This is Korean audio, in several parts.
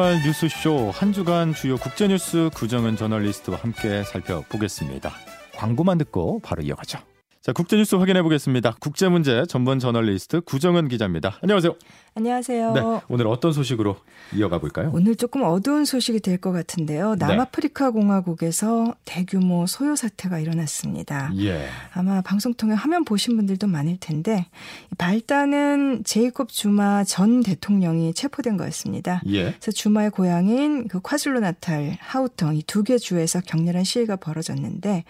주말 뉴스쇼 한 주간 주요 국제뉴스 구정은 저널리스트와 함께 살펴보겠습니다. 광고만 듣고 바로 이어가죠. 자, 국제뉴스 확인해 보겠습니다. 국제문제 전문 저널리스트 구정은 기자입니다. 안녕하세요. 안녕하세요. 네, 오늘 어떤 소식으로 이어가 볼까요? 오늘 조금 어두운 소식이 될 것 같은데요. 네. 남아프리카 공화국에서 대규모 소요 사태가 일어났습니다. 예. 아마 방송 통해 화면 보신 분들도 많을 텐데 발단은 제이콥 주마 전 대통령이 체포된 거였습니다. 예. 그래서 주마의 고향인 그 콰줄루 나탈, 하우텅 이 두 개 주에서 격렬한 시위가 벌어졌는데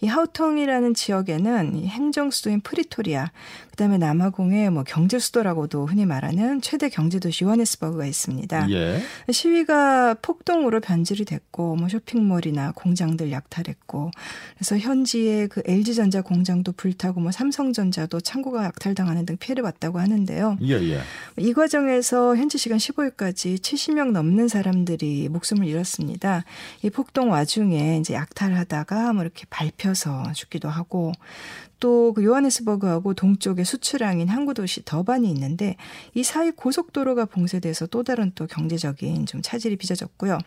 이 하우텅이라는 지역에는 이 행정 수도인 프리토리아, 그다음에 남아공의 뭐 경제 수도라고도 흔히 말하는 최대 경제 도시 요하네스버그가 있습니다. 예. 시위가 폭동으로 변질이 됐고 뭐 쇼핑몰이나 공장들 약탈했고 그래서 현지의 그 LG전자 공장도 불타고 뭐 삼성전자도 창고가 약탈당하는 등 피해를 봤다고 하는데요. 예, 예. 이 과정에서 현지 시간 15일까지 70명 넘는 사람들이 목숨을 잃었습니다. 이 폭동 와중에 이제 약탈하다가 뭐 이렇게 밟혀서 죽기도 하고 또 그 요하네스버그하고 동쪽에 수출항인 항구 도시 더반이 있는데 이 사이 고속도로가 봉쇄돼서 또 다른 또 경제적인 좀 차질이 빚어졌고요.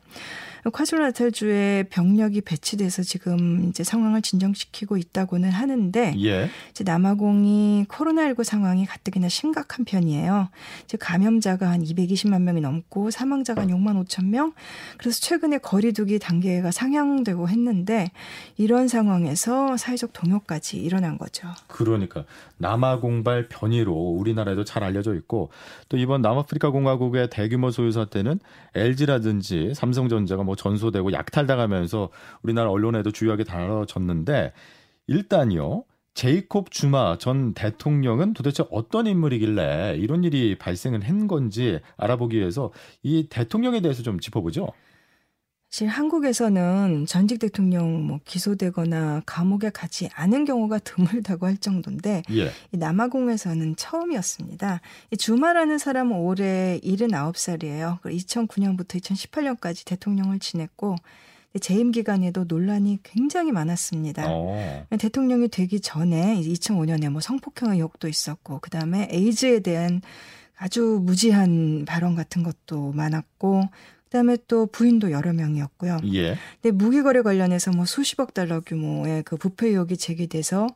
콰줄나탈주에 병력이 배치돼서 지금 이제 상황을 진정시키고 있다고는 하는데 예. 이제 남아공이 코로나19 상황이 가뜩이나 심각한 편이에요. 이제 감염자가 한 220만 명이 넘고 사망자가 한 6만 5천 명. 그래서 최근에 거리두기 단계가 상향되고 했는데 이런 상황에서 사회적 동요까지 일어난 거죠. 그러니까 남아공발 변이로 우리나라에도 잘 알려져 있고 또 이번 남아프리카 공화국의 대규모 소유 사태는 LG라든지 삼성전자가 뭐 전소되고 약탈당하면서 우리나라 언론에도 주요하게 다뤄졌는데 일단요. 제이콥 주마 전 대통령은 도대체 어떤 인물이길래 이런 일이 발생을 한 건지 알아보기 위해서 이 대통령에 대해서 좀 짚어보죠. 사실 한국에서는 전직 대통령 뭐 기소되거나 감옥에 가지 않은 경우가 드물다고 할 정도인데 예. 이 남아공에서는 처음이었습니다. 이 주마라는 사람은 올해 79살이에요. 2009년부터 2018년까지 대통령을 지냈고 재임 기간에도 논란이 굉장히 많았습니다. 어. 대통령이 되기 전에 2005년에 뭐 성폭행 의혹도 있었고 그다음에 에이즈에 대한 아주 무지한 발언 같은 것도 많았고 그다음에 또 부인도 여러 명이었고요. 예. 근데 무기거래 관련해서 뭐 수십억 달러 규모의 그 부패 의혹이 제기돼서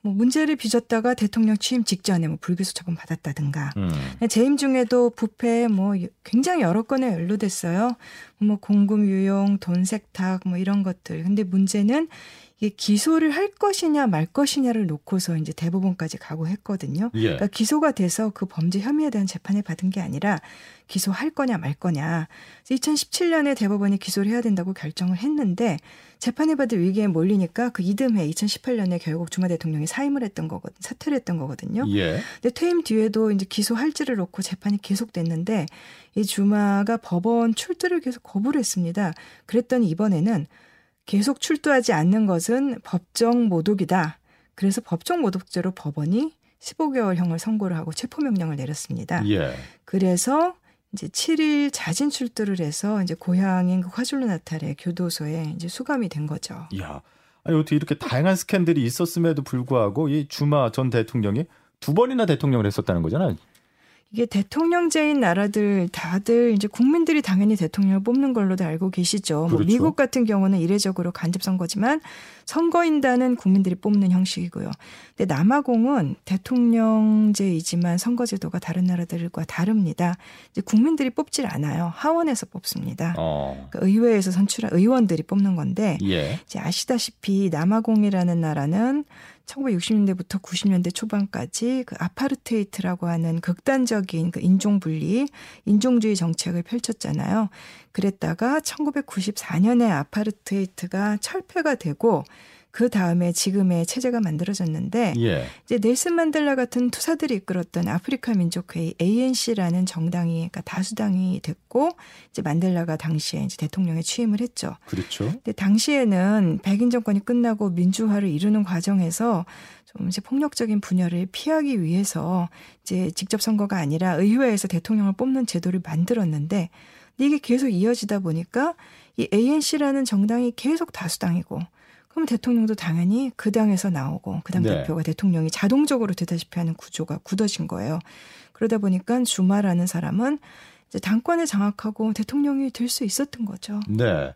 뭐 문제를 빚었다가 대통령 취임 직전에 뭐 불기소 처분 받았다든가 음. 재임 중에도 부패 뭐 굉장히 여러 건에 연루됐어요. 뭐 공금 유용, 돈 세탁 뭐 이런 것들. 근데 문제는 이게 기소를 할 것이냐 말 것이냐를 놓고서 이제 대법원까지 가고 했거든요. 예. 그러니까 기소가 돼서 그 범죄 혐의에 대한 재판을 받은 게 아니라 기소할 거냐 말 거냐. 2017년에 대법원이 기소를 해야 된다고 결정을 했는데 재판을 받을 위기에 몰리니까 그 이듬해 2018년에 결국 주마 대통령이 사임을 했던 거거든, 사퇴를 했던 거거든요. 예. 근데 퇴임 뒤에도 이제 기소할지를 놓고 재판이 계속됐는데 이 주마가 법원 출두를 계속 거부를 했습니다. 그랬더니 이번에는 계속 출두하지 않는 것은 법정 모독이다. 그래서 법정 모독죄로 법원이 15개월형을 선고를 하고 체포 명령을 내렸습니다. 예. 그래서 이제 7일 자진 출두를 해서 이제 고향인 그 화줄루 나탈의 교도소에 이제 수감이 된 거죠. 야, 아니 어떻게 이렇게 다양한 스캔들이 있었음에도 불구하고 이 주마 전 대통령이 두 번이나 대통령을 했었다는 거잖아요. 이게 대통령제인 나라들 다들 이제 국민들이 당연히 대통령을 뽑는 걸로도 알고 계시죠. 뭐 그렇죠. 미국 같은 경우는 이례적으로 간접 선거지만 선거인단은 국민들이 뽑는 형식이고요. 근데 남아공은 대통령제이지만 선거제도가 다른 나라들과 다릅니다. 이제 국민들이 뽑질 않아요. 하원에서 뽑습니다. 어. 그러니까 의회에서 선출한 의원들이 뽑는 건데 예. 이제 아시다시피 남아공이라는 나라는 1960년대부터 90년대 초반까지 그 아파르테이트라고 하는 극단적인 그 인종 분리, 인종주의 정책을 펼쳤잖아요. 그랬다가 1994년에 아파르테이트가 철폐가 되고 그 다음에 지금의 체제가 만들어졌는데 예. 이제 넬슨 만델라 같은 투사들이 이끌었던 아프리카 민족회의 ANC라는 정당이 그러니까 다수당이 됐고 이제 만델라가 당시에 이제 대통령에 취임을 했죠. 그렇죠. 근데 당시에는 백인 정권이 끝나고 민주화를 이루는 과정에서 좀 이제 폭력적인 분열을 피하기 위해서 이제 직접 선거가 아니라 의회에서 대통령을 뽑는 제도를 만들었는데 이게 계속 이어지다 보니까 이 ANC라는 정당이 계속 다수당이고 그럼 대통령도 당연히 그 당에서 나오고 그당 네. 대표가 대통령이 자동적으로 되다시피 하는 구조가 굳어진 거예요. 그러다 보니까 주마라는 사람은 이제 당권을 장악하고 대통령이 될 수 있었던 거죠. 네.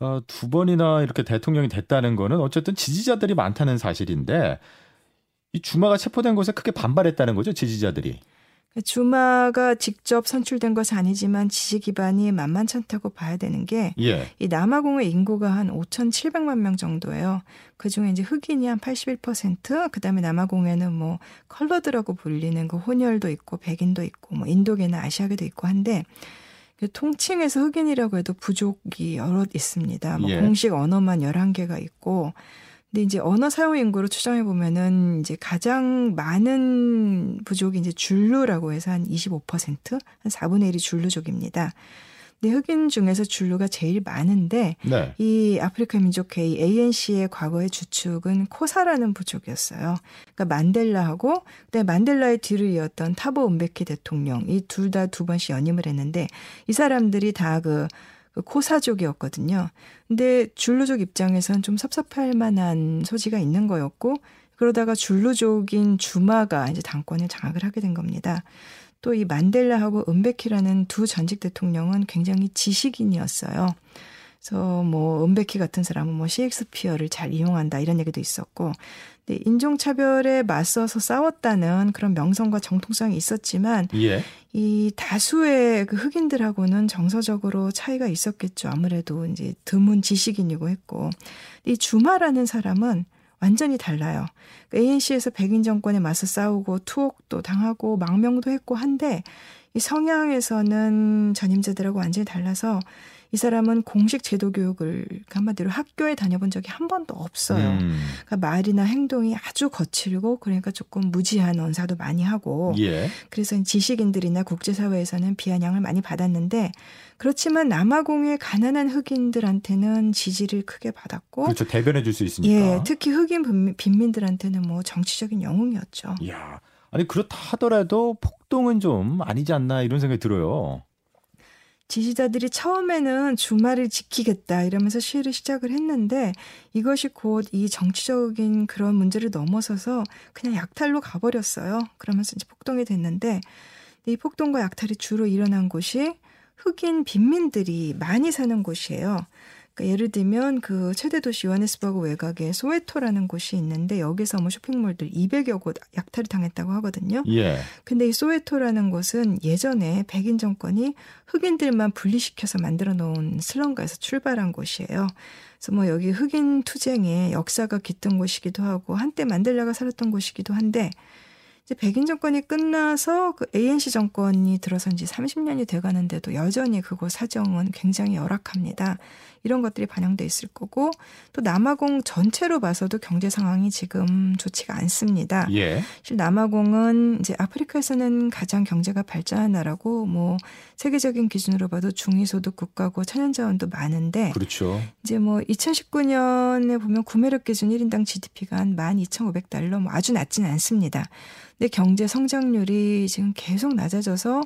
어, 두 번이나 이렇게 대통령이 됐다는 거는 어쨌든 지지자들이 많다는 사실인데 이 주마가 체포된 것에 크게 반발했다는 거죠, 지지자들이. 주마가 직접 선출된 것은 아니지만 지지 기반이 만만찮다고 봐야 되는 게, 예. 이 남아공의 인구가 한 5,700만 명 정도예요. 그 중에 이제 흑인이 한 81%, 그 다음에 남아공에는 뭐 컬러드라고 불리는 그 혼혈도 있고, 백인도 있고, 뭐 인도계나 아시아계도 있고 한데, 그 통칭해서 흑인이라고 해도 부족이 여럿 있습니다. 뭐 예. 공식 언어만 11개가 있고, 근데 이제 언어 사용 인구로 추정해 보면은 이제 가장 많은 부족이 이제 줄루라고 해서 한 25%, 한 4분의 1이 줄루족입니다. 근데 흑인 중에서 줄루가 제일 많은데 네. 이 아프리카 민족회의 ANC의 과거의 주축은 코사라는 부족이었어요. 그러니까 만델라하고 그다음에 만델라의 뒤를 이었던 타보 은베키 대통령 이 둘 다 두 번씩 연임을 했는데 이 사람들이 다그 그 코사족이었거든요. 근데 줄루족 입장에선 좀 섭섭할 만한 소지가 있는 거였고 그러다가 줄루족인 주마가 이제 당권을 장악을 하게 된 겁니다. 또 이 만델라하고 은베키라는 두 전직 대통령은 굉장히 지식인이었어요. 그래서 뭐 은베키 같은 사람은 뭐 셰익스피어를 잘 이용한다 이런 얘기도 있었고 네, 인종차별에 맞서서 싸웠다는 그런 명성과 정통성이 있었지만 예. 이 다수의 그 흑인들하고는 정서적으로 차이가 있었겠죠. 아무래도 이제 드문 지식인이고 했고 이 주마라는 사람은 완전히 달라요. ANC에서 백인 정권에 맞서 싸우고 투옥도 당하고 망명도 했고 한데 이 성향에서는 전임자들하고 완전히 달라서 이 사람은 공식 제도 교육을 한마디로 학교에 다녀본 적이 한 번도 없어요. 음. 그러니까 말이나 행동이 아주 거칠고 그러니까 조금 무지한 언사도 많이 하고 예. 그래서 지식인들이나 국제사회에서는 비아냥을 많이 받았는데 그렇지만 남아공의 가난한 흑인들한테는 지지를 크게 받았고 그렇죠 대변해 줄 수 있으니까 예, 특히 흑인 빈민들한테는 뭐 정치적인 영웅이었죠. 이야. 아니 그렇다 하더라도 폭동은 좀 아니지 않나 이런 생각이 들어요. 지지자들이 처음에는 주말을 지키겠다 이러면서 시위를 시작을 했는데 이것이 곧 이 정치적인 그런 문제를 넘어서서 그냥 약탈로 가버렸어요. 그러면서 이제 폭동이 됐는데 이 폭동과 약탈이 주로 일어난 곳이 흑인 빈민들이 많이 사는 곳이에요. 그러니까 예를 들면 그 최대 도시 요하네스버그 외곽에 소웨토라는 곳이 있는데 여기서 뭐 쇼핑몰들 200여 곳 약탈이 당했다고 하거든요. 예. 근데 이 소웨토라는 곳은 예전에 백인 정권이 흑인들만 분리시켜서 만들어 놓은 슬럼가에서 출발한 곳이에요. 그래서 뭐 여기 흑인 투쟁의 역사가 깃든 곳이기도 하고 한때 만델라가 살았던 곳이기도 한데 이제 백인 정권이 끝나서 그 ANC 정권이 들어선 지 30년이 돼 가는데도 여전히 그곳 사정은 굉장히 열악합니다. 이런 것들이 반영돼 있을 거고 또 남아공 전체로 봐서도 경제 상황이 지금 좋지가 않습니다. 예. 실 남아공은 이제 아프리카에서는 가장 경제가 발전한 나라고 뭐 세계적인 기준으로 봐도 중위소득 국가고 천연자원도 많은데 그렇죠. 이제 뭐 2019년에 보면 구매력 기준 1인당 GDP가 한 12,500달러 뭐 아주 낮지는 않습니다. 근데 경제 성장률이 지금 계속 낮아져서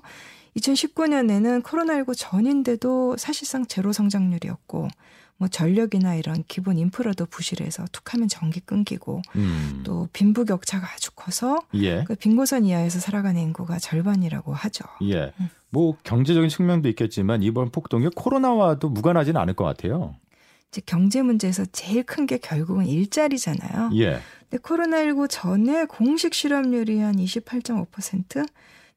2019년에는 코로나19 전인데도 사실상 제로 성장률이었고 뭐 전력이나 이런 기본 인프라도 부실해서 툭하면 전기 끊기고 음. 또 빈부격차가 아주 커서 예. 그 빈고선 이하에서 살아가는 인구가 절반이라고 하죠. 예. 음. 뭐 경제적인 측면도 있겠지만 이번 폭동이 코로나와도 무관하지는 않을 것 같아요. 이제 경제 문제에서 제일 큰 게 결국은 일자리잖아요. 예. 근데 코로나19 전에 공식 실업률이 한 28.5%,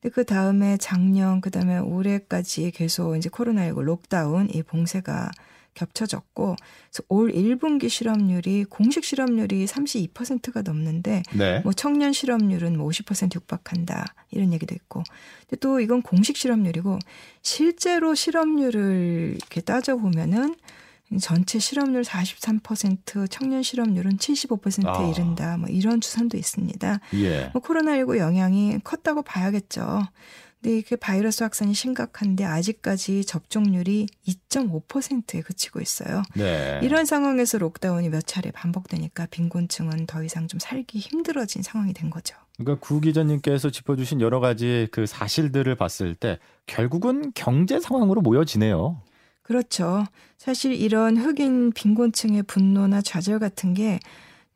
근데 그 다음에 작년, 그 다음에 올해까지 계속 이제 코로나19 록다운 이 봉쇄가 겹쳐졌고 그래서 올 1분기 실업률이 공식 실업률이 32%가 넘는데 네. 뭐 청년 실업률은 뭐50% 육박한다 이런 얘기도 있고 근데 또 이건 공식 실업률이고 실제로 실업률을 이렇게 따져 보면은 전체 실업률 43%, 청년 실업률은 75%에 아. 이른다. 뭐 이런 추산도 있습니다. 예. 뭐 코로나19 영향이 컸다고 봐야겠죠. 근데 이게 바이러스 확산이 심각한데 아직까지 접종률이 2.5%에 그치고 있어요. 네. 이런 상황에서 록다운이 몇 차례 반복되니까 빈곤층은 더 이상 좀 살기 힘들어진 상황이 된 거죠. 그러니까 구 기자님께서 짚어주신 여러 가지 그 사실들을 봤을 때 결국은 경제 상황으로 모여지네요. 그렇죠. 사실 이런 흑인 빈곤층의 분노나 좌절 같은 게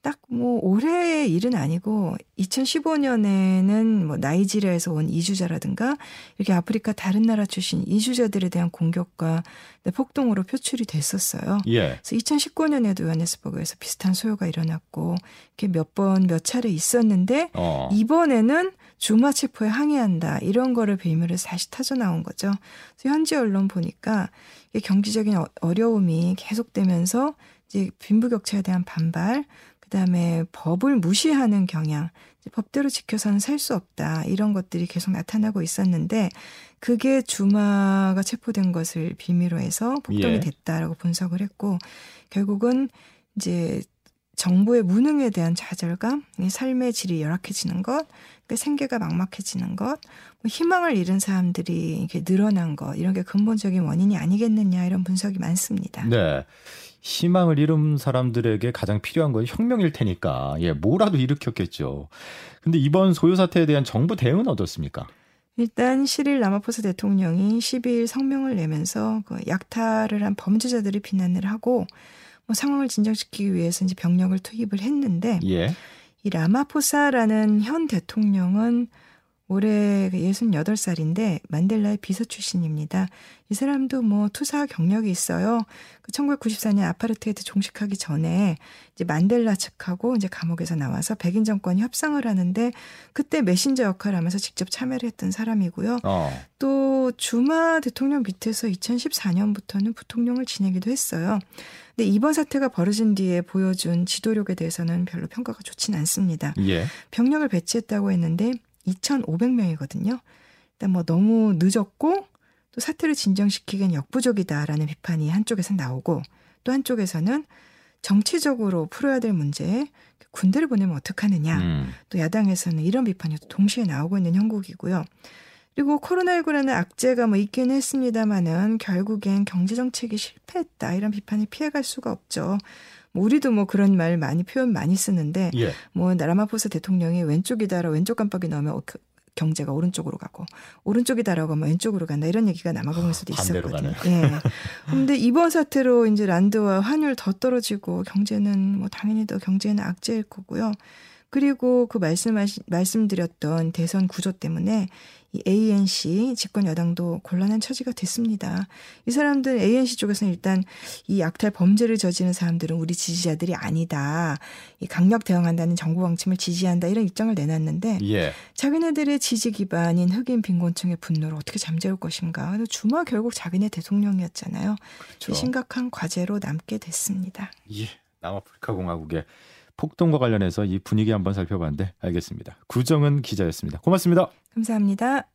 딱 뭐 올해의 일은 아니고 2015년에는 뭐 나이지리아에서 온 이주자라든가 이렇게 아프리카 다른 나라 출신 이주자들에 대한 공격과 폭동으로 표출이 됐었어요. 예. 그래서 2019년에도 요하네스버그에서 비슷한 소요가 일어났고 이렇게 몇 번몇 몇 차례 있었는데 어. 이번에는 주마 체포에 항의한다 이런 거를 빌미로 다시 터져 나온 거죠. 그래서 현지 언론 보니까 경제적인 어, 어려움이 계속되면서 이제 빈부격차에 대한 반발, 그다음에 법을 무시하는 경향, 법대로 지켜서는 살 수 없다 이런 것들이 계속 나타나고 있었는데 그게 주마가 체포된 것을 빌미로 해서 폭동이 예. 됐다라고 분석을 했고 결국은 이제 정부의 무능에 대한 좌절감, 삶의 질이 열악해지는 것, 그 생계가 막막해지는 것, 뭐 희망을 잃은 사람들이 이렇게 늘어난 것 이런 게 근본적인 원인이 아니겠느냐 이런 분석이 많습니다. 네. 희망을 잃은 사람들에게 가장 필요한 건 혁명일 테니까 예 뭐라도 일으켰겠죠. 근데 이번 소요 사태에 대한 정부 대응은 어떻습니까? 일단 시릴 라마포스 대통령이 12일 성명을 내면서 그 약탈을 한 범죄자들을 비난을 하고 뭐 상황을 진정시키기 위해서 이제 병력을 투입을 했는데 예. 이 라마포사라는 현 대통령은 올해 68살인데 만델라의 비서 출신입니다. 이 사람도 뭐 투사 경력이 있어요. 그 1994년 아파르트헤이트 종식하기 전에 이제 만델라 측하고 이제 감옥에서 나와서 백인 정권이 협상을 하는데 그때 메신저 역할을 하면서 직접 참여를 했던 사람이고요. 어. 또 주마 대통령 밑에서 2014년부터는 부통령을 지내기도 했어요. 근데 이번 사태가 벌어진 뒤에 보여준 지도력에 대해서는 별로 평가가 좋진 않습니다. 예. 병력을 배치했다고 했는데 2,500명이거든요. 일단 뭐 너무 늦었고 또 사태를 진정시키기엔 역부족이다라는 비판이 한쪽에서 나오고 또 한쪽에서는 정치적으로 풀어야 될 문제 군대를 보내면 어떡하느냐. 음. 또 야당에서는 이런 비판이 동시에 나오고 있는 형국이고요. 그리고 코로나19라는 악재가 뭐 있긴 했습니다마는 결국엔 경제정책이 실패했다. 이런 비판을 피해갈 수가 없죠. 뭐 우리도 뭐 그런 말 많이 표현 많이 쓰는데 예. 뭐 라마포스 대통령이 왼쪽이다라 왼쪽 깜빡이 넣으면 그 경제가 오른쪽으로 가고 오른쪽이다라고 하면 왼쪽으로 간다 이런 얘기가 남아공에서도 아, 반대로 있었거든요. 예. 근데 이번 사태로 이제 란드와 환율 더 떨어지고 경제는 뭐 당연히 더 경제는 악재일 거고요. 그리고 그 말씀하시 말씀드렸던 대선 구조 때문에 이 ANC 집권 여당도 곤란한 처지가 됐습니다. 이 사람들 ANC 쪽에서는 일단 이 약탈 범죄를 저지른 사람들은 우리 지지자들이 아니다. 이 강력 대응한다는 정부 방침을 지지한다 이런 입장을 내놨는데 예. 자기네들의 지지 기반인 흑인 빈곤층의 분노를 어떻게 잠재울 것인가. 그래서 주마 결국 자기네 대통령이었잖아요. 그렇죠. 심각한 과제로 남게 됐습니다. 예. 남아프리카 공화국의 폭동과 관련해서 이 분위기 한번 살펴봤는데 알겠습니다. 구정은 기자였습니다. 고맙습니다. 감사합니다.